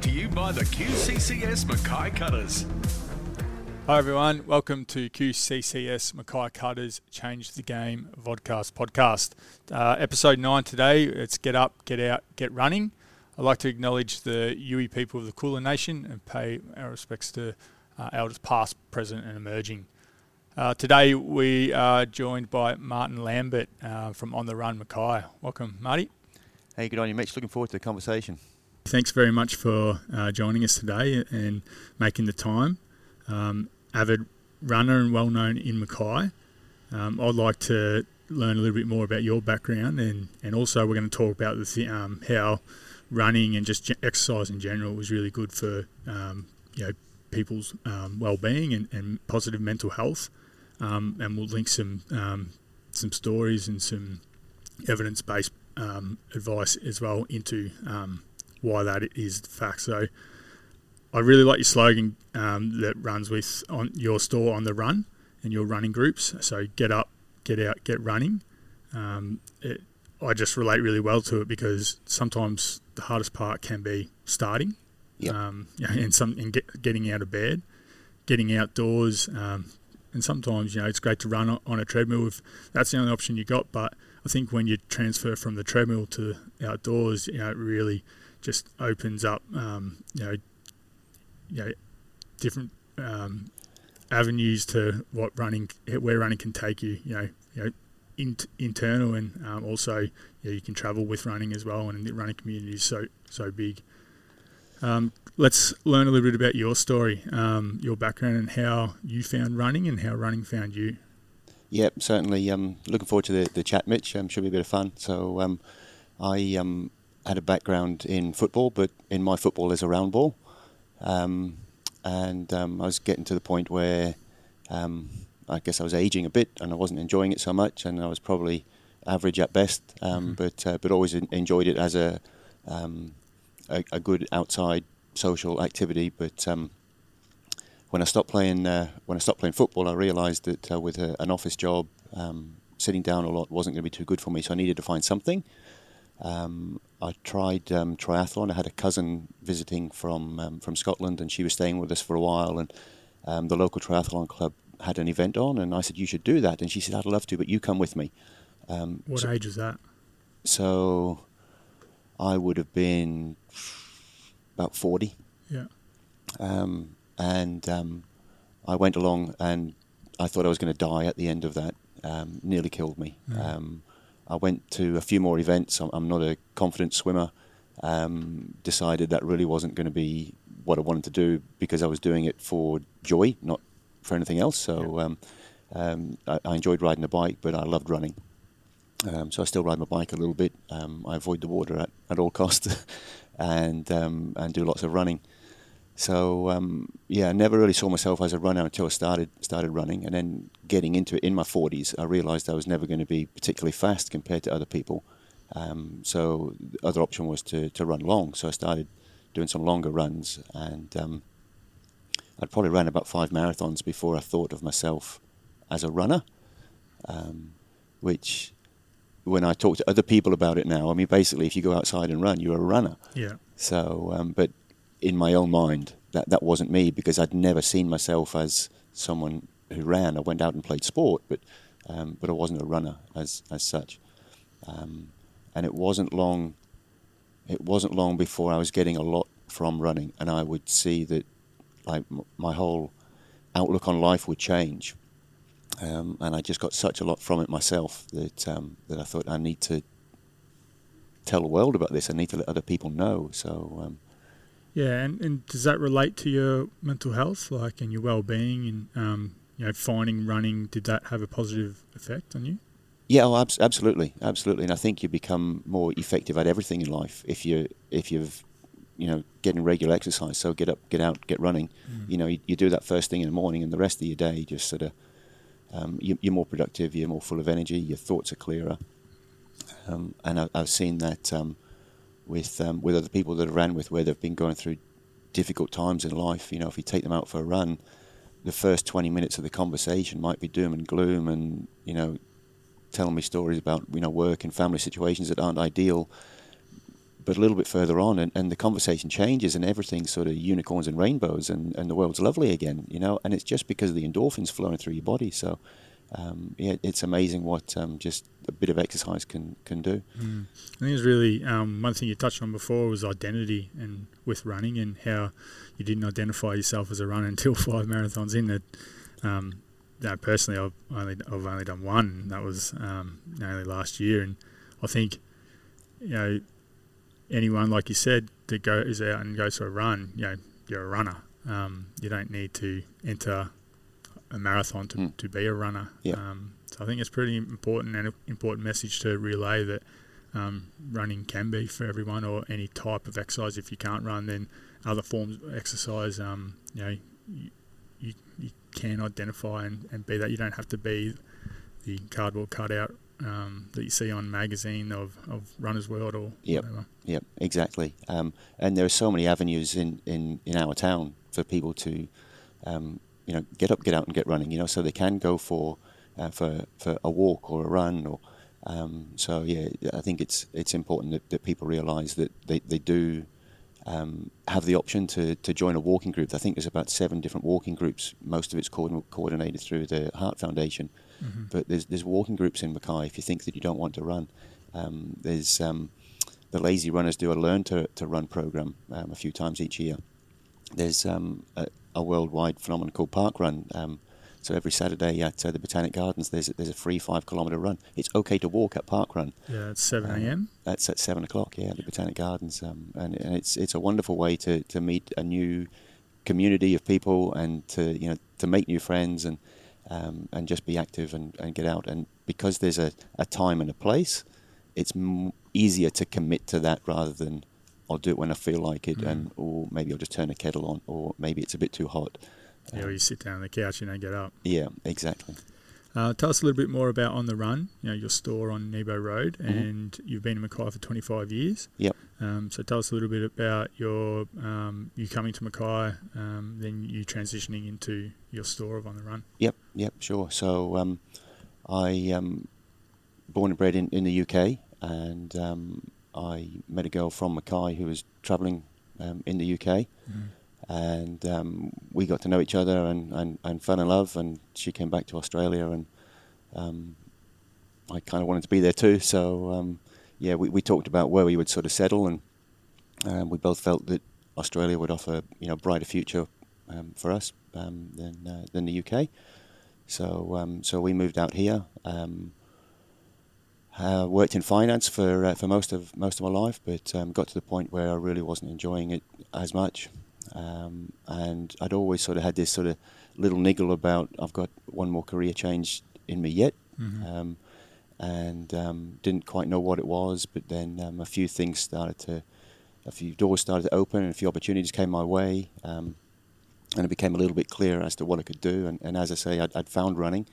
brought to you by the QCCS Mackay Cutters. Hi everyone, welcome to QCCS Mackay Cutters Change the Game Vodcast podcast. Uh, episode 9 today, it's Get Up, Get Out, Get Running. I'd like to acknowledge the Yuwi people of the Kulin Nation and pay our respects to uh, elders past, present and emerging. Uh, today we are joined by Martin Lambert uh, from On the Run Mackay. Welcome, Marty. Hey, good on you, Mitch. Looking forward to the conversation. Thanks very much for uh, joining us today and making the time. Um, avid runner and well known in Mackay. Um, I'd like to learn a little bit more about your background and, and also we're going to talk about the th- um, how running and just exercise in general was really good for um, you know people's um, well-being and, and, positive mental health. Um, and we'll link some um, some stories and some evidence-based advice as well into why that is the fact. So I really like your slogan um, that runs with on your store on the run and your running groups. So get up, get out, get running. Um, it, I just relate really well to it because sometimes the hardest part can be starting, yep. um, and some and get, getting out of bed, getting outdoors, um, and sometimes you know it's great to run on a treadmill if that's the only option you got. But I think when you transfer from the treadmill to outdoors, you know it really just opens up, um, you know, you know, different um, avenues to what running, where running can take you. You know, you know, in, internal and um, also you, you can travel with running as well, and the running community is so so big. Um, let's learn a little bit about your story, um, your background, and how you found running and how running found you. Yep, certainly. Um, looking forward to the, the chat, Mitch. Um, should be a bit of fun. So, um, I um, had a background in football, but in my football there's a round ball. Um, and um, I was getting to the point where um, I guess I was aging a bit and I wasn't enjoying it so much, and I was probably average at best, um, mm-hmm. but uh, but always enjoyed it as a, um, a, a good outside social activity. But um, when I stopped playing uh, when I stopped playing football, I realised that uh, with a, an office job, sitting down a lot wasn't going to be too good for me. So I needed to find something. Um, I tried um, triathlon. I had a cousin visiting from um, from Scotland, and she was staying with us for a while. And um, the local triathlon club had an event on, and I said, "You should do that." And she said, "I'd love to, but you come with me." Um, what so, age was that? So, I would have been about forty. Yeah. Um, and I went along, and I thought I was going to die at the end of that. nearly killed me. Mm. I went to a few more events. I'm, I'm not a confident swimmer. Um, decided that really wasn't going to be what I wanted to do because I was doing it for joy, not for anything else. So um, um, I, I, enjoyed riding a bike, but I loved running. Um, so I still ride my bike a little bit. Um, I avoid the water at, at all costs, and um, and do lots of running. So um, yeah, I never really saw myself as a runner until I started started running, and then getting into it in my 40s, I realised I was never going to be particularly fast compared to other people. Um, so the other option was to to run long. So I started doing some longer runs, and um, I'd probably ran about five marathons before I thought of myself as a runner, um, which when I talk to other people about it now, I mean, basically, if you go outside and run, you're a runner. Yeah. So, um, but in my own mind that that wasn't me because I'd never seen myself as someone who ran. I went out and played sport, but um, but I wasn't a runner as as such. Um, and it wasn't long. It wasn't long before I was getting a lot from running, and I would see that like m- my whole outlook on life would change. Um, and I just got such a lot from it myself that um, that I thought I need to tell the world about this. I need to let other people know. So um, yeah, and, and does that relate to your mental health, like, and your well-being, and um, you know, finding running? Did that have a positive effect on you? Yeah, oh, ab- absolutely, absolutely. And I think you become more effective at everything in life if you if you've you know getting regular exercise. So get up, get out, get running. Mm. You know, you, you, do that first thing in the morning, and the rest of your day just sort of um, you, are more productive. You're more full of energy. Your thoughts are clearer. Um, and I, have seen that. Um, with um, with other people that I ran with where they've been going through difficult times in life. You know, if you take them out for a run, the first 20 minutes of the conversation might be doom and gloom and, you know, telling me stories about, you know, work and family situations that aren't ideal. but a little bit further on, and, and the conversation changes, and everything's sort of unicorns and rainbows, and, and the world's lovely again, you know. And it's just because of the endorphins flowing through your body. So, um, yeah, it's amazing what um, just a bit of exercise can can do. Mm. I think it's really um, one thing you touched on before was identity, and with running, and how you didn't identify yourself as a runner until five marathons in. That, um, know, personally, I've only I've only done one. That was um, only last year, and I think you know anyone like you said that goes out and goes for a run, you know, you're a runner. Um, you don't need to enter a marathon to, mm. to be a runner. Yeah. Um, so I think it's pretty important and important message to relay that um, running can be for everyone or any type of exercise. If you can't run, then other forms of exercise, um, you know, you, you, you, can identify and, and be that. You don't have to be the cardboard cutout um, that you see on magazine of, of Runner's World or yep. whatever. Yep, exactly. Um, and there are so many avenues in, in, in our town for people to um, you know, get up, get out, and get running. You know, so they can go for uh, for for a walk or a run, or um, so yeah. I think it's it's important that, that people realise that they they do. Um, have the option to, to join a walking group. I think there's about seven different walking groups. Most of it's co- coordinated through the Heart Foundation, mm-hmm. but there's there's walking groups in Mackay. If you think that you don't want to run, um, there's um, the Lazy Runners do a Learn to, to Run program um, a few times each year. There's um, a, a worldwide phenomenon called Park Run. Um, so every Saturday at uh, the Botanic Gardens, there's a, there's a free five kilometre run. It's okay to walk at Park Run. Yeah, it's seven a.m. Um, that's at seven o'clock. Yeah, at the Botanic Gardens, um, and, and it's it's a wonderful way to, to meet a new community of people and to you know to make new friends and um, and just be active and, and get out. And because there's a, a time and a place, it's m- easier to commit to that rather than I'll do it when I feel like it, mm. and or maybe I'll just turn the kettle on, or maybe it's a bit too hot. Yeah, um, you sit down on the couch and don't get up. Yeah, exactly. Uh, tell us a little bit more about On the Run, you know, your store on Nebo Road, mm-hmm. and you've been in Mackay for 25 years. Yep. Um, so tell us a little bit about your um, you coming to Mackay, um, then you transitioning into your store of On the Run. Yep, yep, sure. So um, I um, born and bred in, in the UK, and um, I met a girl from Mackay who was travelling um, in the UK, mm-hmm. and um, we got to know each other and, and, and, fell in love. And she came back to Australia, and um, I kind of wanted to be there too. So um, yeah, we, we talked about where we would sort of settle, and um, we both felt that Australia would offer you know brighter future um, for us than uh, than the UK. So so we moved out here. Uh, worked in finance for uh, for most of most of my life, but um, got to the point where I really wasn't enjoying it as much, um, and I'd always sort of had this sort of little niggle about I've got one more career change in me yet, mm-hmm. um, and um, didn't quite know what it was. But then um, a few things started to, a few doors started to open, and a few opportunities came my way, um, and it became a little bit clearer as to what I could do. And, and as I say, I'd, I'd found running.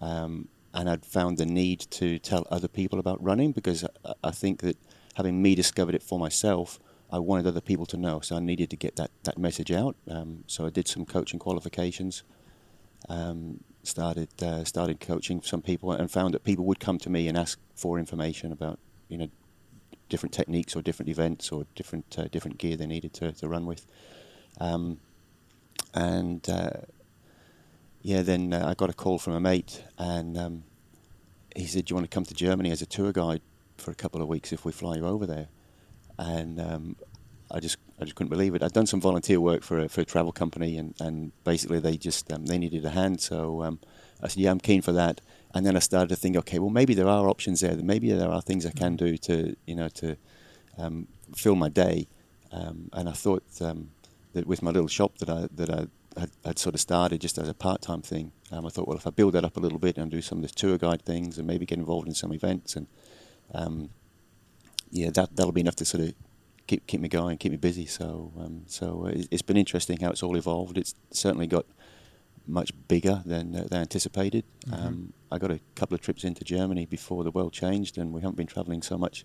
Um, and I'd found the need to tell other people about running because I, I think that having me discovered it for myself, I wanted other people to know. So I needed to get that, that message out. Um, so I did some coaching qualifications, um, started uh, started coaching some people, and found that people would come to me and ask for information about you know different techniques or different events or different uh, different gear they needed to, to run with. Um, and uh, yeah, then uh, I got a call from a mate, and um, he said, "Do you want to come to Germany as a tour guide for a couple of weeks if we fly you over there?" And um, I just I just couldn't believe it. I'd done some volunteer work for a, for a travel company, and, and basically they just um, they needed a hand. So um, I said, "Yeah, I'm keen for that." And then I started to think, okay, well maybe there are options there. Maybe there are things I can do to you know to um, fill my day. Um, and I thought that with my little shop that I that I had, had sort of started just as a part-time thing. Um, I thought, well, if I build that up a little bit and do some of the tour guide things and maybe get involved in some events, and um, yeah, that that'll be enough to sort of keep keep me going, keep me busy. So um, so it's been interesting how it's all evolved. It's certainly got much bigger than uh, than anticipated. Mm-hmm. Um, I got a couple of trips into Germany before the world changed, and we haven't been travelling so much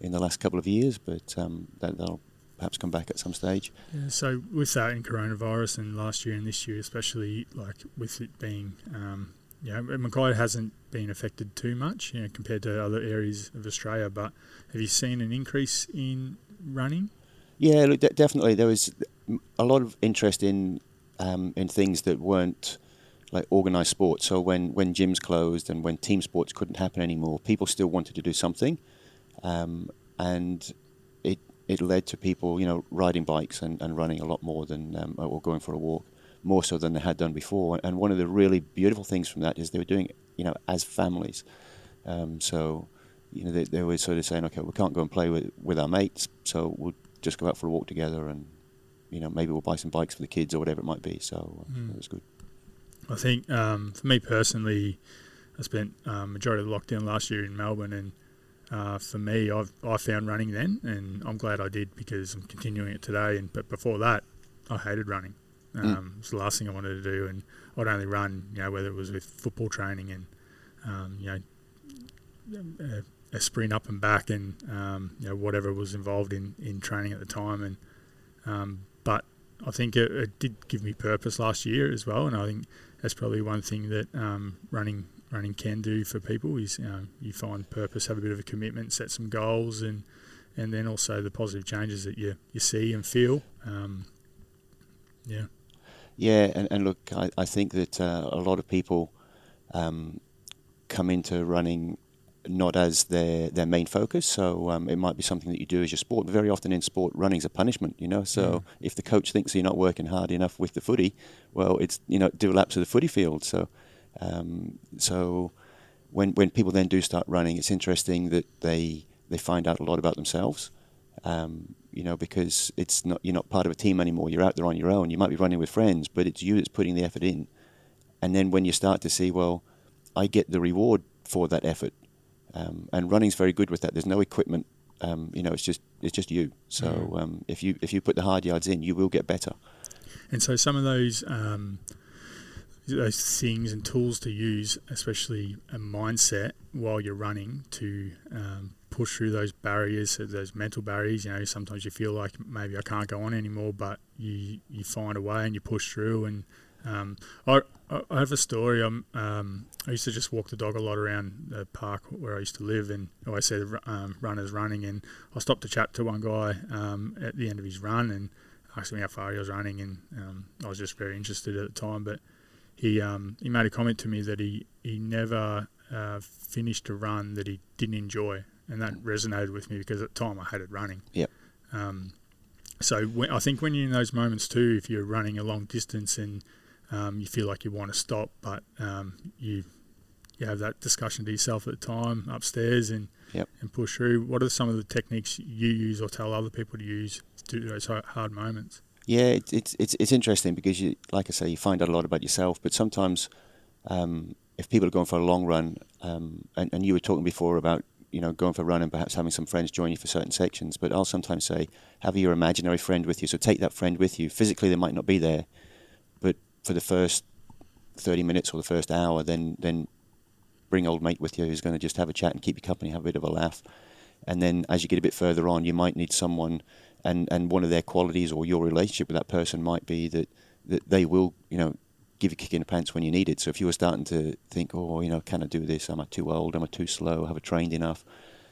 in the last couple of years, but um, that, will perhaps come back at some stage. Yeah, so with that in coronavirus and last year and this year, especially like with it being, um, you know, Mackay hasn't been affected too much, you know, compared to other areas of Australia. But have you seen an increase in running? Yeah, look, de- definitely. There was a lot of interest in um, in things that weren't like organised sports. So when when gyms closed and when team sports couldn't happen anymore, people still wanted to do something, um, and it led to people, you know, riding bikes and, and running a lot more than um, or going for a walk more so than they had done before. And one of the really beautiful things from that is they were doing it, you know, as families. Um, so, you know, they, they were sort of saying, okay, we can't go and play with with our mates, so we'll just go out for a walk together and you know maybe we'll buy some bikes for the kids or whatever it might be. So mm. it was good. I think um, for me personally, I spent um, majority of the lockdown last year in Melbourne, and uh, for me, I've I found running then, and I'm glad I did because I'm continuing it today. And but before that, I hated running. Mm. Um, mm. It was the last thing I wanted to do, and I'd only run, you know, whether it was with football training and um, you know a, a, sprint up and back, and um, you know whatever was involved in in training at the time, and um, but I think it, it, did give me purpose last year as well, and I think that's probably one thing that um, running running can do for people is you, know, you find purpose, have a bit of a commitment, set some goals, and and then also the positive changes that you you see and feel. Um, yeah. Yeah, and, and look, I, I think that uh, a lot of people um, come into running not as their their main focus. So um, it might be something that you do as your sport. But very often in sport, running's a punishment. You know, so mm. if the coach thinks you're not working hard enough with the footy, well, it's you know do laps of the footy field. So um, so when when people then do start running, it's interesting that they they find out a lot about themselves. Um, you know, because it's not you're not part of a team anymore. You're out there on your own. You might be running with friends, but it's you that's putting the effort in. And then when you start to see, well, I get the reward for that effort um, and running's very good with that. There's no equipment. Um, you know, it's just it's just you. So um, if you if you put the hard yards in, you will get better. And so some of those um, those things and tools to use, especially a mindset while you're running to um, push through those barriers, those mental barriers. You know, sometimes you feel like maybe I can't go on anymore, but you you find a way and you push through. And um, I I have a story. Um, um, I used to just walk the dog a lot around the park where I used to live, and I always see the um, runners running. And I stopped to chat to one guy um, at the end of his run and asked him how far he was running, and um, I was just very interested at the time. But he um, he made a comment to me that he he never uh, finished a run that he didn't enjoy, and that resonated with me because at the time I hated running. Yep. Um, so when, I think when you're in those moments too, if you're running a long distance and um, you feel like you want to stop, but um, you you have that discussion to yourself at the time upstairs and yep. and push through. What are some of the techniques you use or tell other people to use to do those hard moments? Yeah, it's it's it's, interesting because you, like I say, you find out a lot about yourself. But sometimes, um, if people are going for a long run, um, and, and you were talking before about you know going for a run and perhaps having some friends join you for certain sections, but I'll sometimes say have your imaginary friend with you. So take that friend with you. Physically, they might not be there, but for the first 30 minutes or the first hour, then then bring old mate with you who's going to just have a chat and keep you company, have a bit of a laugh. And then as you get a bit further on, you might need someone, and, and one of their qualities or your relationship with that person might be that, that they will, you know, give you a kick in the pants when you need it. So if you were starting to think, oh, you know, can I do this? Am I too old? Am I too slow? Have I trained enough?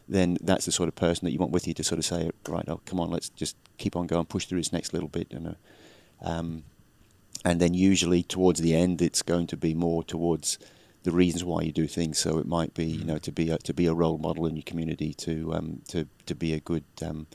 Then that's the sort of person that you want with you to sort of say, right, oh, come on, let's just keep on going, push through this next little bit. You know, um, and then usually towards the end, it's going to be more towards the reasons why you do things. So it might be, you know, to be a, to be a role model in your community, to um, to to be a good um,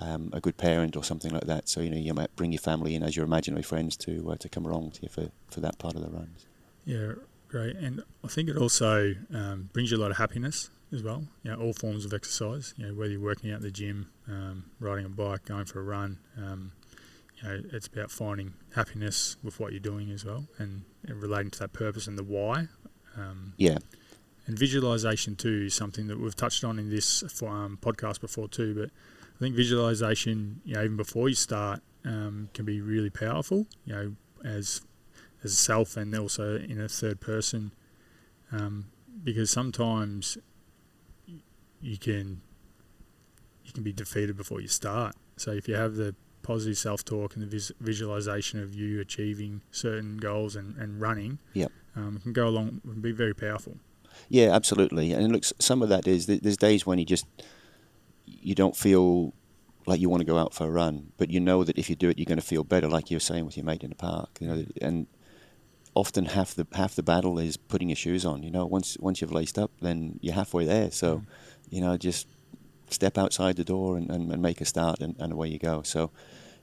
um, a good parent or something like that. So you know, you might bring your family in as your imaginary friends to uh, to come along with you for, for that part of the runs. Yeah, great. And I think it also um, brings you a lot of happiness as well. You know, all forms of exercise. You know, whether you're working out in the gym, um, riding a bike, going for a run. Um, you know, it's about finding happiness with what you're doing as well, and, and relating to that purpose and the why. Um, yeah. And visualization too is something that we've touched on in this um, podcast before too. But I think visualization, you know, even before you start, um, can be really powerful. You know, as as a self and also in a third person, um, because sometimes you can you can be defeated before you start. So if you have the positive self talk and the vis- visualization of you achieving certain goals and, and running, yep. um, can go along and be very powerful. Yeah, absolutely. And look, some of that is there's days when you just you don't feel like you want to go out for a run, but you know that if you do it, you're going to feel better, like you were saying with your mate in the park. You know, and often half the half the battle is putting your shoes on. You know, once once you've laced up, then you're halfway there. So, Mm. you know, just step outside the door and, and, and make a start, and, and away you go. So,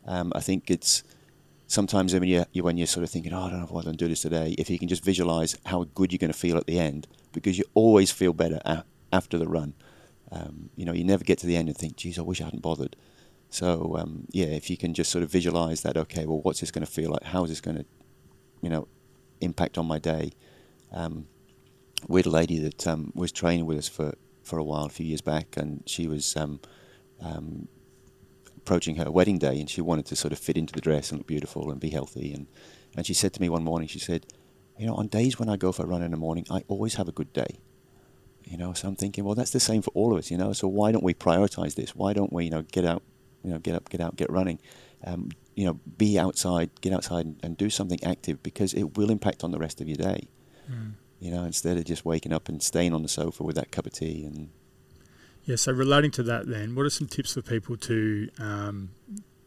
um, I think it's sometimes when you when you're sort of thinking, oh, I don't know if I want to do this today. If you can just visualize how good you're going to feel at the end, because you always feel better a- after the run. Um, you know, you never get to the end and think, geez, I wish I hadn't bothered. So um, yeah, if you can just sort of visualize that, okay, well, what's this going to feel like? How is this going to, you know, impact on my day? Um, we had a lady that um, was training with us for, for a while, a few years back, and she was um, um, approaching her wedding day, and she wanted to sort of fit into the dress and look beautiful and be healthy. And, and she said to me one morning, she said, you know, on days when I go for a run in the morning, I always have a good day. You know, so I'm thinking, well, that's the same for all of us. You know, so why don't we prioritize this? Why don't we, you know, get out, you know, get up, get out, get running, um, you know, be outside, get outside and, and do something active because it will impact on the rest of your day. Mm. You know, instead of just waking up and staying on the sofa with that cup of tea and Yeah. So relating to that, then, what are some tips for people to um,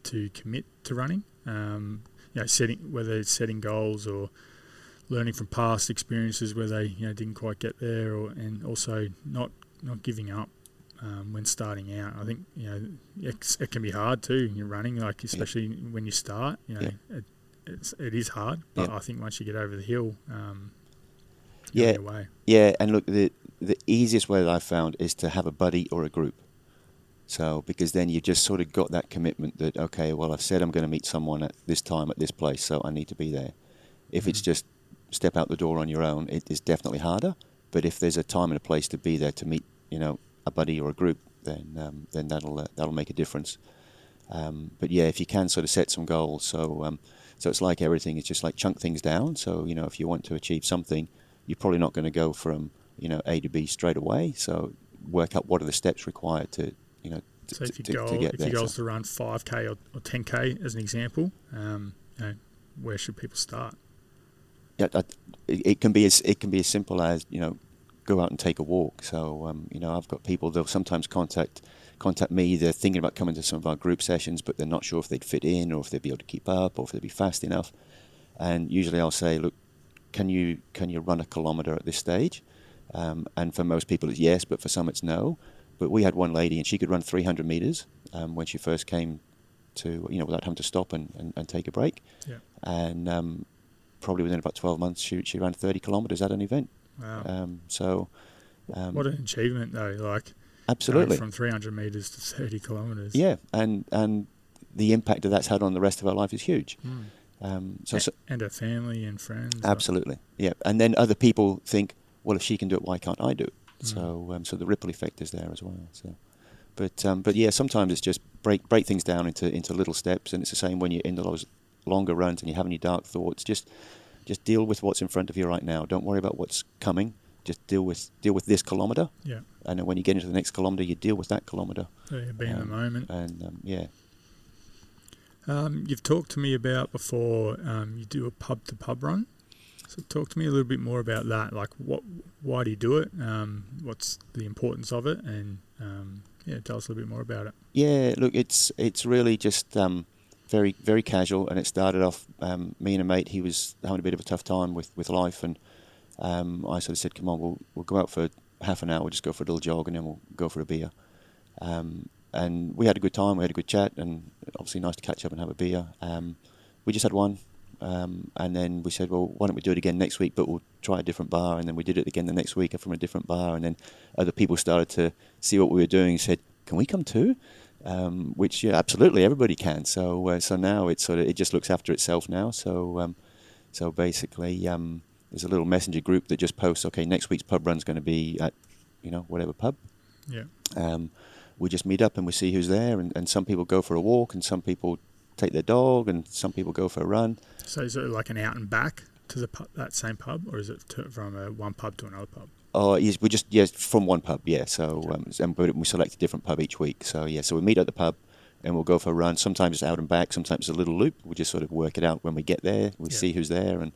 to commit to running? Um, you know, setting whether it's setting goals or learning from past experiences where they you know didn't quite get there, or and also not not giving up um, when starting out. I think you know it's, it can be hard too. You're running like especially when you start. You know, Yeah. it, it's, it is hard, but Yeah. I think once you get over the hill, um, Yeah. you're on your way. Yeah, and look, the the easiest way that I've found is to have a buddy or a group. So because then you just sort of got that commitment that okay, well I've said I'm going to meet someone at this time at this place, so I need to be there. If it's Mhm. just step out the door on your own, it is definitely harder. But if there's a time and a place to be there to meet, you know, a buddy or a group, then um, then that'll uh, that'll make a difference. Um, but yeah, if you can sort of set some goals, so um, so it's like everything. It's just like chunk things down. So you know, if you want to achieve something, you're probably not going to go from you know A to B straight away. So work out what are the steps required to you know to, So if your to goal, get if your goal is to run 5k or, or 10k as an example, um, you know, where should people start? Yeah, it, it can be as it can be as simple as you know go out and take a walk. So um, you know I've got people they'll sometimes contact contact me. They're thinking about coming to some of our group sessions, but they're not sure if they'd fit in or if they'd be able to keep up or if they'd be fast enough. And usually I'll say, look, can you can you run a kilometre at this stage? Um, and for most people it's yes, but for some it's no. But we had one lady and she could run 300 metres um, when she first came to you know without having to stop and, and, and take a break. Yeah. And um, probably within about 12 months she she ran 30 kilometres at an event. Wow. Um, so um, what an achievement, though! Like absolutely, from 300 meters to 30 kilometers. yeah, and and the impact that that's had on the rest of her life is huge. Mm. Um, so, so and her family and friends. like- absolutely, yeah. And then other people think, well, if she can do it, why can't I do it? Mm. So um, so the ripple effect is there as well. So, but um, but yeah, sometimes it's just break break things down into into little steps, and it's the same when you're in those longer runs and you have any dark thoughts. Just just deal with what's in front of you right now. Don't worry about what's coming. Just deal with deal with this kilometre, Yeah. and then when you get into the next kilometre, you deal with that kilometre. So yeah, be in the Um, moment. And um, yeah, Um, you've talked to me about before. Um, you do a pub to pub run. So talk to me a little bit more about that. Like, what? Why do you do it? Um, what's the importance of it? And um, yeah, tell us a little bit more about it. Yeah, look, it's it's really just um, very very casual, and it started off um, me and a mate. He was having a bit of a tough time with, with life, and um, I sort of said, "Come on, we'll we'll go out for half an hour. We'll just go for a little jog, and then we'll go for a beer." Um, and we had a good time. We had a good chat, and obviously nice to catch up and have a beer. Um, we just had one, um, and then we said, "Well, why don't we do it again next week? But we'll try a different bar." And then we did it again the next week from a different bar, and then other people started to see what we were doing and said, "Can we come too?" Um, which yeah, absolutely everybody can. So uh, so now it's sort of it just looks after itself now. So um, so basically, um, there's a little messenger group that just posts, okay, next week's pub run's going to be at you know whatever pub. Yeah. Um, we just meet up and we see who's there, and, and some people go for a walk, and some people take their dog, and some people go for a run. So is it like an out and back to the pub, that same pub, or is it to, from a, one pub to another pub? Oh, yes, we just yes from one pub, yeah. So um, and we select a different pub each week. So yeah, so we meet at the pub, and we'll go for a run. Sometimes it's out and back. Sometimes it's a little loop. We just sort of work it out when we get there. We Yeah. see who's there, and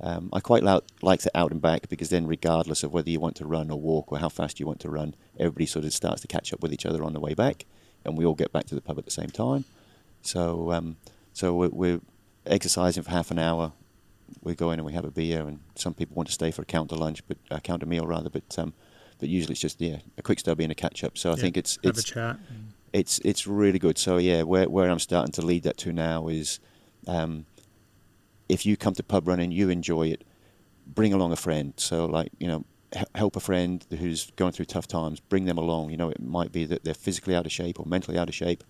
um, I quite like like the out and back because then, regardless of whether you want to run or walk or how fast you want to run, everybody sort of starts to catch up with each other on the way back, and we all get back to the pub at the same time. So um, so we're, we're exercising for half an hour. We go in and we have a beer, and some people want to stay for a counter lunch, but a counter meal rather. But um, but usually it's just yeah a quick stubby and a catch up. So I Yeah, think it's have it's a chat. it's it's really good. So yeah, where where I'm starting to lead that to now is, um, if you come to pub running, you enjoy it, bring along a friend. So like you know, help a friend who's going through tough times. Bring them along. You know, it might be that they're physically out of shape or mentally out of shape,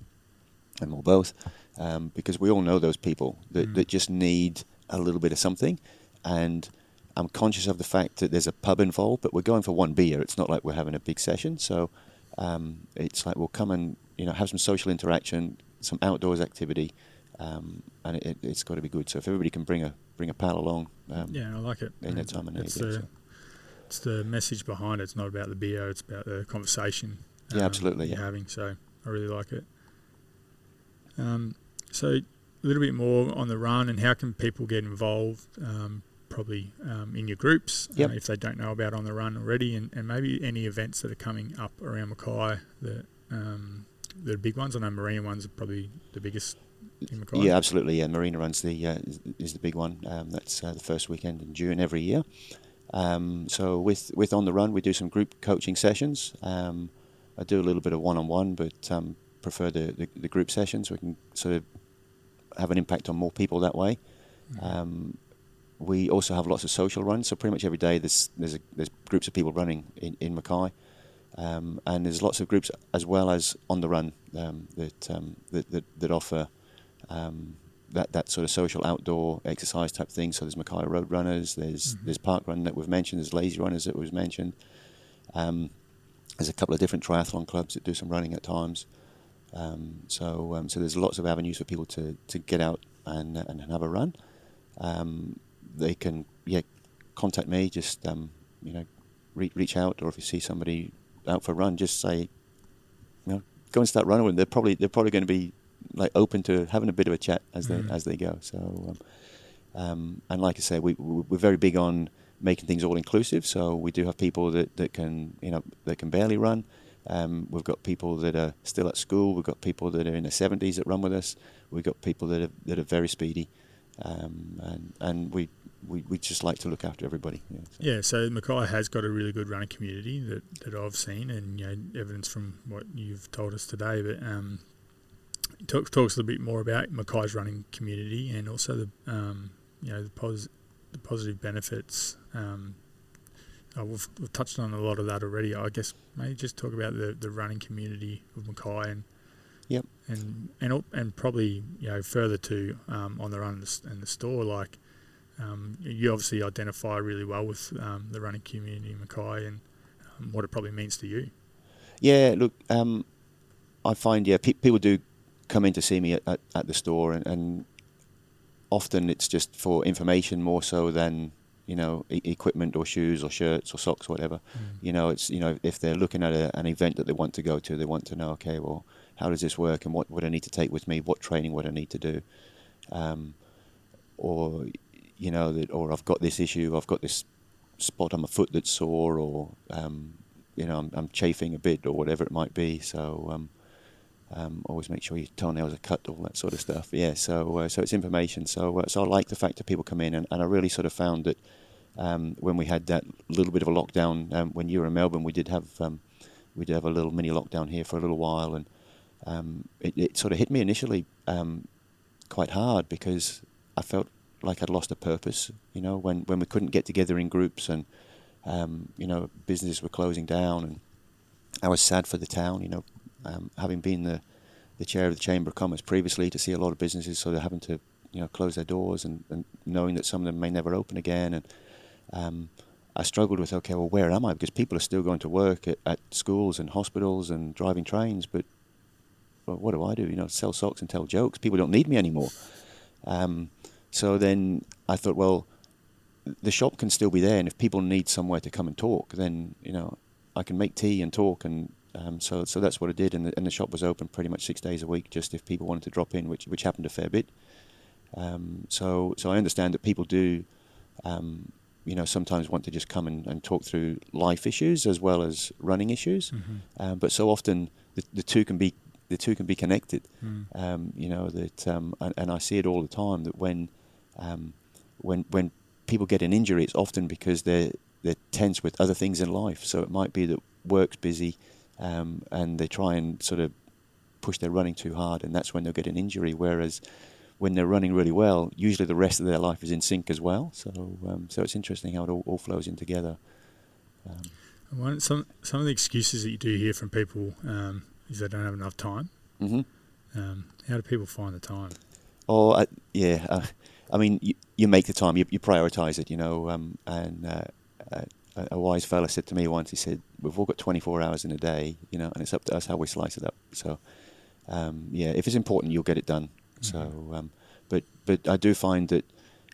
and or both, um, because we all know those people that Mm. that just need a little bit of something, and. I'm conscious of the fact that there's a pub involved, but we're going for one beer. It's not like we're having a big session. So um, it's like we'll come and you know have some social interaction, some outdoors activity, um, and it, it's got to be good. So if everybody can bring a bring a pal along, um, Yeah, I like it. in their time need, It's the, so. it's the message behind it. It's not about the beer. It's about the conversation. Yeah, absolutely, You're yeah. having so I really like it. Um, so a little bit more on the run and how can people get involved? Um, probably um, in your groups Yep. uh, if they don't know about on the run already, and, and maybe any events that are coming up around Mackay that um, the big ones. I know Marina ones are probably the biggest in Mackay. Yeah, absolutely. Yeah, Marina runs the uh, is, is the big one. Um, that's uh, the first weekend in June every year. Um, so with with on the run, we do some group coaching sessions. Um, I do a little bit of one on one, but um, prefer the, the the group sessions. We can sort of have an impact on more people that way. Um, we also have lots of social runs. So pretty much every day there's there's a, there's groups of people running in in Mackay. Um, and there's lots of groups as well as on the run um, that, um, that that that offer um, that that sort of social outdoor exercise type thing. So there's Mackay Road Runners, there's Mhm. there's Park Run that we've mentioned, there's Lazy Runners that was mentioned. Um, there's a couple of different triathlon clubs that do some running at times. Um, so um, so there's lots of avenues for people to, to get out and and have a run. Um, they can yeah contact me, just um, you know re- reach out, or if you see somebody out for a run, just say you know go and start running with them. They're probably they're probably going to be like open to having a bit of a chat as Mhm. they as they go. So, um, um, and like I say, we- we're very big on making things all inclusive. So we do have people that, that can you know that can barely run. Um, we've got people that are still at school. We've got people that are in their seventies that run with us. We've got people that are that are very speedy, um, and and we, we we just like to look after everybody. Yeah, so. Yeah, so Mackay has got a really good running community that, that I've seen, and you know, evidence from what you've told us today. But um, talk, talks a little bit more about Mackay's running community and also the um, you know the, pos- the positive benefits. Um, oh, we've, we've touched on a lot of that already. I guess maybe just talk about the, the running community of Mackay and Yep. and and and probably you know further to um, on the run and the, and the store like. Um, you obviously identify really well with um, the running community in Mackay and um, what it probably means to you. Yeah, look, um, I find yeah pe- people do come in to see me at, at, at the store, and, and often it's just for information more so than you know e- equipment or shoes or shirts or socks or whatever. You know, it's you know if they're looking at a, an event that they want to go to, they want to know okay, well, how does this work, and what would I need to take with me? What training would I need to do? Um, or you know that, or I've got this issue, I've got this spot on my foot that's sore, or um, you know I'm, I'm chafing a bit, or whatever it might be. So um, um, always make sure your toenails are cut, all that sort of stuff. Yeah, so uh, so it's information. So uh, so I like the fact that people come in, and, and I really sort of found that um, when we had that little bit of a lockdown um, when you were in Melbourne, we did have um, we did have a little mini lockdown here for a little while, and um, it, it sort of hit me initially um, quite hard because I felt like I'd lost a purpose. You know, when when we couldn't get together in groups, and you know businesses were closing down, and I was sad for the town. You know, um, having been the the chair of the Chamber of Commerce previously, to see a lot of businesses sort of having to you know close their doors, and, and knowing that some of them may never open again, and um, I struggled with okay, well, where am I? Because people are still going to work at, at schools and hospitals and driving trains, but well, what do I do? You know, sell socks and tell jokes. People don't need me anymore. Um, so then I thought, well, the shop can still be there, and if people need somewhere to come and talk, then you know I can make tea and talk, and um, so so that's what I did, and the, and the shop was open pretty much six days a week, just if people wanted to drop in, which which happened a fair bit. Um, so so I understand that people do, um, you know, sometimes want to just come and, and talk through life issues as well as running issues, Mm-hmm. um, but so often the, the two can be the two can be connected. Mm. Um, you know that, um, and, and I see it all the time that when um, when when people get an injury, it's often because they're they're tense with other things in life. So it might be that work's busy, um, and they try and sort of push their running too hard, and that's when they'll get an injury. Whereas when they're running really well, usually the rest of their life is in sync as well. So um, so it's interesting how it all, all flows in together. Um, One, some some of the excuses that you do hear from people um, is they don't have enough time. hmm Um, how do people find the time? Oh, uh, yeah. Uh, I mean, you, you make the time, you, you prioritize it, you know. Um, and uh, uh, a- wise fella said to me once, he said, "We've all got 24 hours in a day, you know, and it's up to us how we slice it up." So, um, yeah, if it's important, you'll get it done. So, um, but but I do find that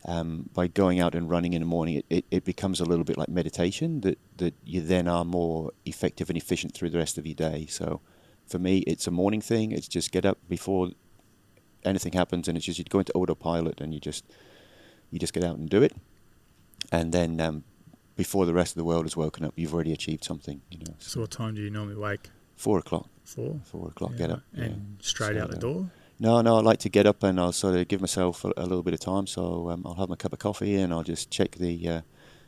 um, by going out and running in the morning, it, it, it becomes a little bit like meditation. That that you then are more effective and efficient through the rest of your day. So, for me, it's a morning thing. It's just get up before anything happens, and it's just you go into autopilot and you just you just get out and do it, and then um, before the rest of the world has woken up, you've already achieved something. You know, So what time do you normally wake? four o'clock, Four. four o'clock, Yeah, get up, yeah. and straight out the door. No, no, I like to get up and I'll sort of give myself a, a little bit of time. So um, I'll have my cup of coffee and I'll just check the uh,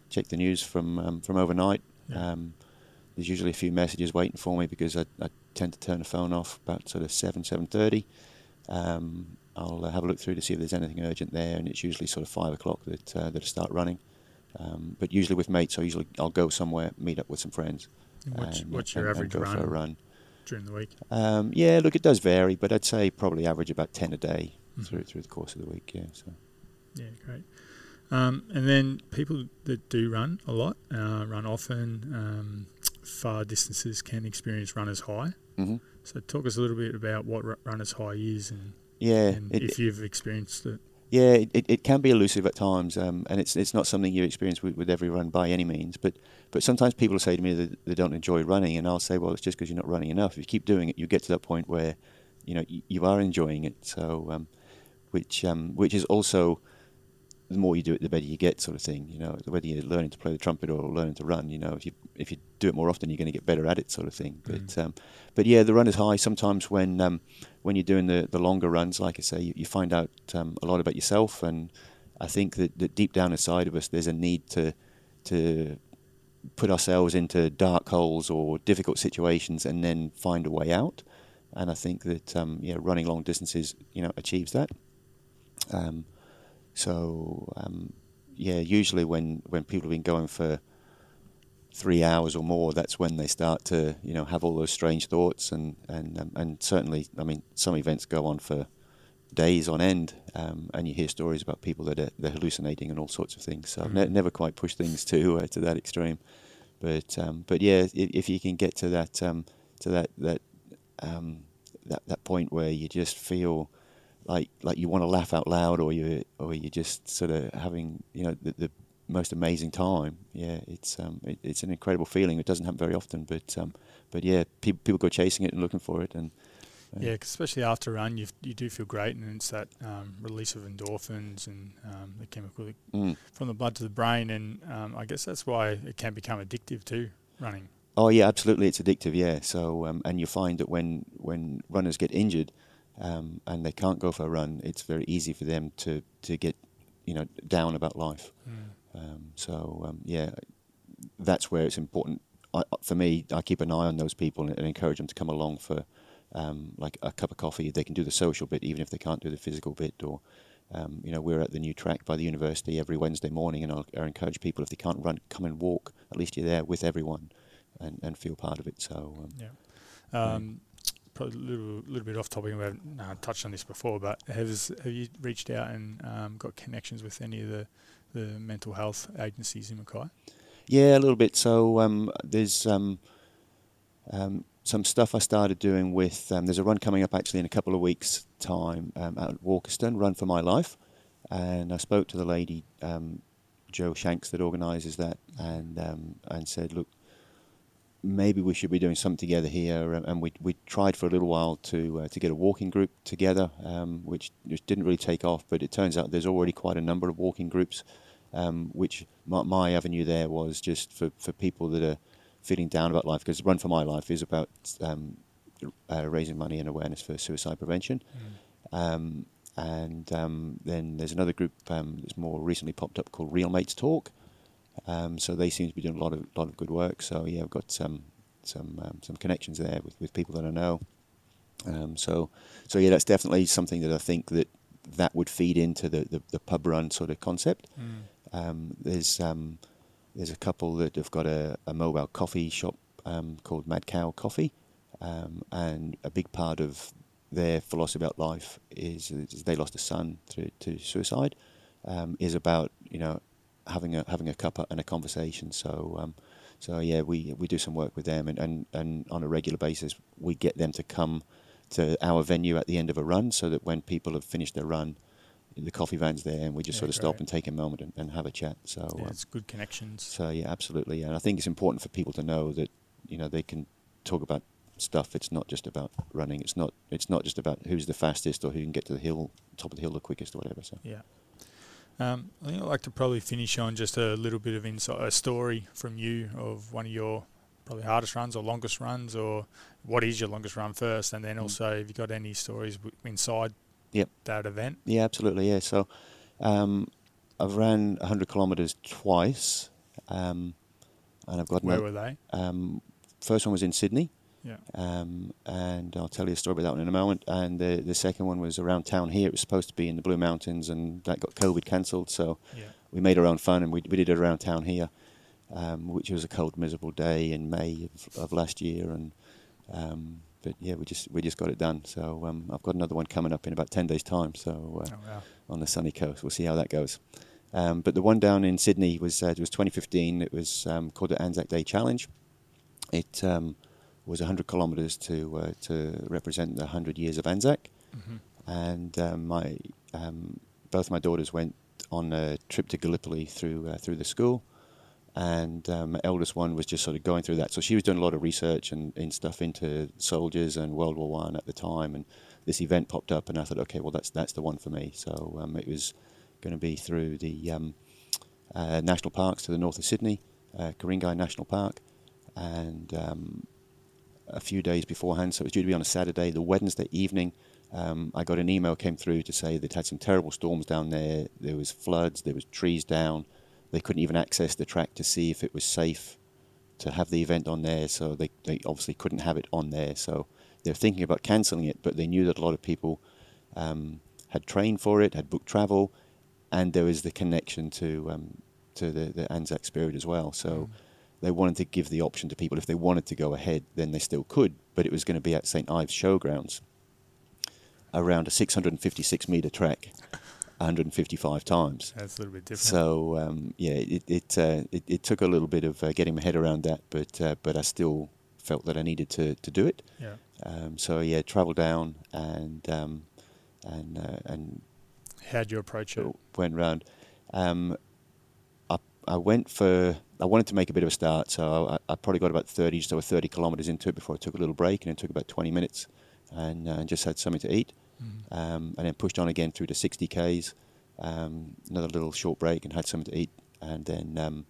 check the news from um, from overnight. Yeah. Um, there's usually a few messages waiting for me because I, I tend to turn the phone off about sort of seven seven thirty. Um, I'll uh, have a look through to see if there's anything urgent there, and it's usually sort of five o'clock that uh, that I start running. Um, but usually with mates, I usually I'll go somewhere, meet up with some friends. And What's, and, what's your and average go run, for a run? during the week? Um, yeah, look, it does vary, but I'd say probably average about ten a day Mhm. through through the course of the week. Yeah, so Yeah, great. Um, and then people that do run a lot, uh, run often, um, far distances can experience runner's high. hmm So talk us a little bit about what ru- runner's high is and, yeah, and it, if you've experienced it. Yeah, it, it, can be elusive at times, um, and it's it's not something you experience with, with every run by any means. But but sometimes people say to me that they don't enjoy running, and I'll say, well, it's just because you're not running enough. If you keep doing it, you get to that point where you know you, you are enjoying it. So um, which um, which is also the more you do it, the better you get, sort of thing. You know, whether you're learning to play the trumpet or learning to run. You know, if you if you do it more often, you're going to get better at it, sort of thing. Mm. But um, but yeah, the runner's high. Sometimes when um, when you're doing the, the longer runs, like I say, you, you find out um, a lot about yourself, and I think that, that deep down inside of us, there's a need to to put ourselves into dark holes or difficult situations, and then find a way out. And I think that um, yeah, running long distances, you know, achieves that. Um, so um, yeah, usually when, when people have been going for three hours or more, that's when they start to you know have all those strange thoughts and and um, and certainly, I mean, some events go on for days on end, um, and you hear stories about people that are they're hallucinating and all sorts of things. So I've ne- never quite pushed things to uh, to that extreme, but um, but yeah, if, if you can get to that um, to that that um, that that point where you just feel like like you want to laugh out loud, or you or you're just sort of having you know the, the most amazing time. Yeah, it's um it, it's an incredible feeling. It doesn't happen very often, but um but yeah, people people go chasing it and looking for it, and Yeah, 'cause especially after a run, you you do feel great, and it's that um, release of endorphins and um, the chemical mm. from the blood to the brain, and um, I guess that's why it can become addictive too. Running. Oh yeah, absolutely, it's addictive. Yeah, so um, and you find that when when runners get injured um, and they can't go for a run, it's very easy for them to to get you know down about life. Um, so um, yeah, that's where it's important. I, for me, I keep an eye on those people and, and encourage them to come along for um, like a cup of coffee. They can do the social bit even if they can't do the physical bit. Or um, you know, we're at the new track by the university every Wednesday morning, and I'll, I'll encourage people if they can't run, come and walk. At least you're there with everyone and, and feel part of it. So um, Yeah. Um, probably a little, little bit off topic. We haven't uh, touched on this before, but has have you reached out and um, got connections with any of the, the mental health agencies in Mackay? Yeah, a little bit. So um, there's um, um, some stuff I started doing with. Um, there's a run coming up actually in a couple of weeks' time um, at Walkerston, Run for My Life, and I spoke to the lady, Joe Shanks, that organises that, and and said, look, maybe we should be doing something together here. And, and we we tried for a little while to uh, to get a walking group together, um, which just didn't really take off. But it turns out there's already quite a number of walking groups um, which my, my avenue there was just for, for people that are feeling down about life because Run for My Life is about um, uh, raising money and awareness for suicide prevention. Mm. Um, and um, then there's another group um, that's more recently popped up called Real Mates Talk. Um, so they seem to be doing a lot of lot of good work. So yeah, I've got some some um, some connections there with, with people that I know. Um, so so yeah, that's definitely something that I think that that would feed into the, the, the pub run sort of concept. Mm. Um, there's um, there's a couple that have got a, a mobile coffee shop um, called Mad Cow Coffee, um, and a big part of their philosophy about life is, is they lost a son to, to suicide. Um, is about you know having a having a cup and a conversation. So um, so yeah, we we do some work with them, and, and, and on a regular basis we get them to come to our venue at the end of a run, so that when people have finished their run, the coffee van's there, and we just Yeah, sort of stop great. and take a moment and, and have a chat. So Yeah, um, it's good connections. so yeah, absolutely, and I think it's important for people to know that you know they can talk about stuff. It's not just about running. It's not. It's not just about who's the fastest or who can get to the hill, top of the hill the quickest or whatever. So Yeah. Um, I think I'd like to probably finish on just a little bit of insight, a story from you of one of your probably hardest runs or longest runs, or what is your longest run first, and then Mm. also have you got any stories inside Yep. that event? yeah, absolutely, yeah. So um, I've ran 100 kilometres twice, um, and I've got Where were they? um, first one was in Sydney. Yeah. Um, and I'll tell you a story about that one in a moment. And the the second one was around town here. It was supposed to be in the Blue Mountains, and that got COVID cancelled. So Yeah. we made our own fun, and we we did it around town here, um, which was a cold, miserable day in May of, of last year. And um, but yeah, we just we just got it done. So um, I've got another one coming up in about ten days' time. So uh, Oh, wow. on the sunny coast. We'll see how that goes. Um, but the one down in Sydney was uh, it was 2015. It was um, called the Anzac Day Challenge. It um, was 100 kilometres to uh, to represent the 100 years of Anzac, Mhm. and um, my um, both my daughters went on a trip to Gallipoli through uh, through the school, and um, my eldest one was just sort of going through that. So she was doing a lot of research and, and stuff into soldiers and World War One at the time, and this event popped up, and I thought, okay, well that's that's the one for me. So um, it was going to be through the um, uh, national parks to the north of Sydney, uh, Ku-ring-gai National Park, and um, a few days beforehand. So it was due to be on a Saturday. The Wednesday evening, um, I got an email came through to say they'd had some terrible storms down there. There was floods. There was trees down. They couldn't even access the track to see if it was safe to have the event on there. So they, they obviously couldn't have it on there. So they're thinking about cancelling it, but they knew that a lot of people um, had trained for it, had booked travel, and there was the connection to um, to the, the Anzac spirit as well. So they wanted to give the option to people if they wanted to go ahead, then they still could, but it was going to be at St Ives Showgrounds, around a 656 metre track. 155 times. That's a little bit different. So um, yeah, it it, uh, it it took a little bit of uh, getting my head around that, but uh, but I still felt that I needed to, to do it. yeah. Um, so yeah, travel down and um, and uh, and How'd you approach it? went round. Um, I I went for I wanted to make a bit of a start, so I, I probably got about thirty, just over thirty kilometres into it before I took a little break, and it took about twenty minutes, and uh, just had something to eat, Mhm. um, and then pushed on again through to sixty k's, um, another little short break, and had something to eat, and then. Um,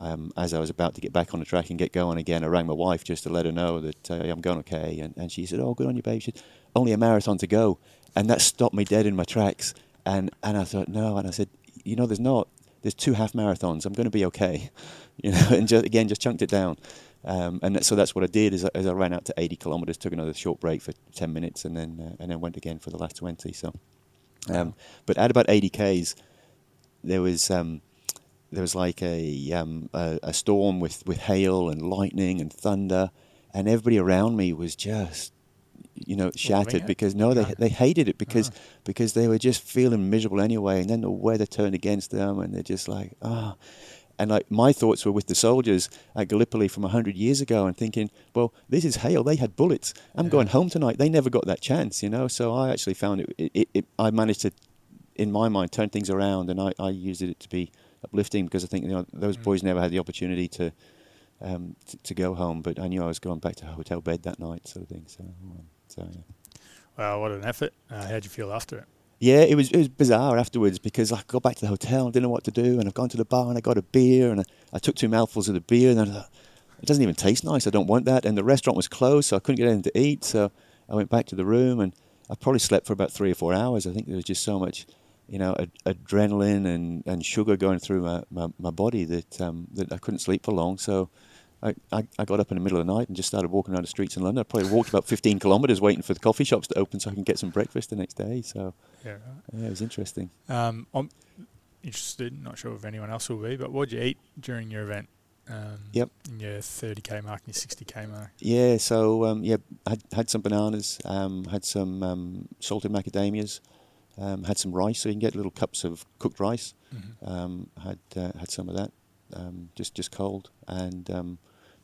um, as I was about to get back on the track and get going again, I rang my wife just to let her know that uh, I'm going okay. And, and she said, "Oh, good on you, babe." She said, "Only a marathon to go," and that stopped me dead in my tracks. And and I thought, no. And I said, "You know, there's not. There's two half marathons. I'm going to be okay." You know, and just, again, just chunked it down. Um, and so that's what I did. Is I, is I ran out to 80 kilometres, took another short break for 10 minutes, and then uh, and then went again for the last 20. So, um, but at about 80 k's, there was um, there was like a, um, a a storm with, with hail and lightning and thunder, and everybody around me was just you know shattered because no they they hated it because Ah. because they were just feeling miserable anyway, and then the weather turned against them, and they're just like ah. And like my thoughts were with the soldiers at Gallipoli from hundred years ago, and thinking, well, this is hail. They had bullets. I'm Yeah. going home tonight. They never got that chance, you know. So I actually found it. It, it, it I managed to in my mind turn things around and I, I used it to be uplifting because I think you know those Mm. boys never had the opportunity to um, to, to go home but I knew I was going back to a hotel bed that night sort of thing so um, so yeah. Wow, what an effort. Uh, how'd you feel after it? yeah it was it was bizarre afterwards because I got back to the hotel and didn't know what to do and I've gone to the bar and I got a beer and I, I took two mouthfuls of the beer and I thought it doesn't even taste nice. I don't want that. And the restaurant was closed, so I couldn't get anything to eat. So I went back to the room and I probably slept for about three or four hours. I think there was just so much, you know, ad- adrenaline and, and sugar going through my, my, my body that um, that I couldn't sleep for long. So I, I, I got up in the middle of the night and just started walking around the streets in London. I probably walked about 15 kilometres waiting for the coffee shops to open so I can get some breakfast the next day. So Yeah, right. yeah, it was interesting. Um, I'm interested. Not sure if anyone else will be, but what did you eat during your event? Um, Yep. in Your 30k mark and your 60k mark. Yeah, so um, yeah, had had some bananas, um, had some um, salted macadamias, um, had some rice. So you can get little cups of cooked rice. Mm-hmm. Um, had uh, had some of that, um, just just cold, and um,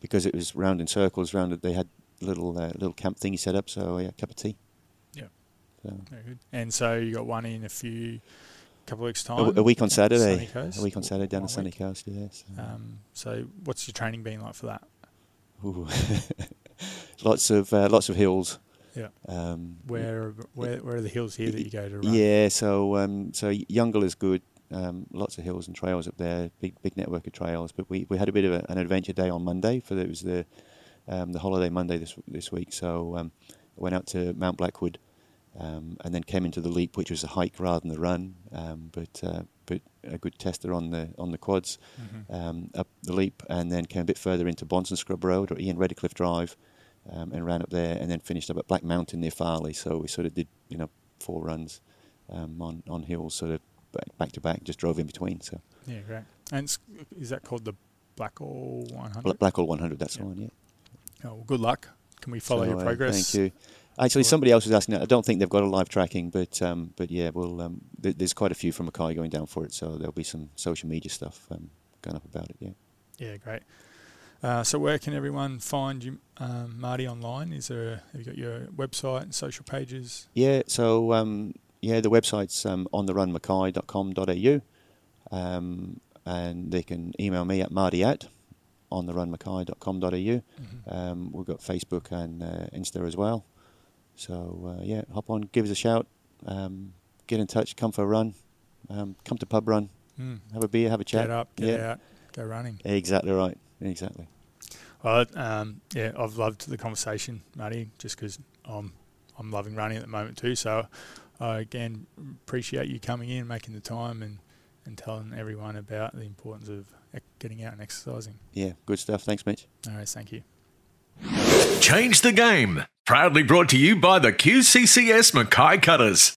because it was round in circles, round they had little uh, little camp thingy set up. So yeah, cup of tea. Yeah. So, Very good. And so you got one in a few, couple of weeks time. a, w- a week on Saturday. A week on Saturday down the sunny week. coast. Yes. Um, so what's your training been like for that? Ooh. lots of uh, lots of hills. Yeah. Um, Where where where are the hills here that you go to run? Yeah, so um, so Eungella is good. Um, lots of hills and trails up there. Big big network of trails. But we, we had a bit of a, an adventure day on Monday for the, it was the um, the holiday Monday this this week. So um, I went out to Mount Blackwood, um, and then came into the Leap, which was a hike rather than the run. Um, but uh, but a good tester on the on the quads. Mhm. Um, up the Leap, and then came a bit further into Bonson Scrub Road or Ian Redcliffe Drive, um, and ran up there, and then finished up at Black Mountain near Farleigh. So we sort of did you know four runs um, on on hills, sort of back, back to back, just drove in between. So Yeah, great. And is that called the Blackall 100? Bla- Blackall 100, that's Yeah. the one. Yeah. Oh, well, good luck. Can we follow So, your uh, progress? thank you. Actually, somebody else was asking. I don't think they've got a live tracking, but um, but yeah, well, um, th- there's quite a few from Mackay going down for it, so there'll be some social media stuff um, going up about it. Yeah. Yeah, great. Uh, so where can everyone find you, um, Marty, online? Is there a, have you got your website and social pages? Yeah, so um, yeah, the website's um, ontherunmackay.com.au, um, and they can email me at marty at ontherunmackay.com.au. Mm-hmm. Um, we've got Facebook and uh, Insta as well. So uh, yeah, hop on, give us a shout, um, get in touch, come for a run, um, come to pub run, Mm. have a beer, have a chat. Get up, get yeah, out, go running. exactly right, exactly. Well, um, yeah, I've loved the conversation, Marty, just because I'm I'm loving running at the moment too. So I again appreciate you coming in, making the time, and and telling everyone about the importance of getting out and exercising. Yeah, good stuff. Thanks, Mitch. All right, thank you. Change the game. Proudly brought to you by the QCCS Mackay Cutters.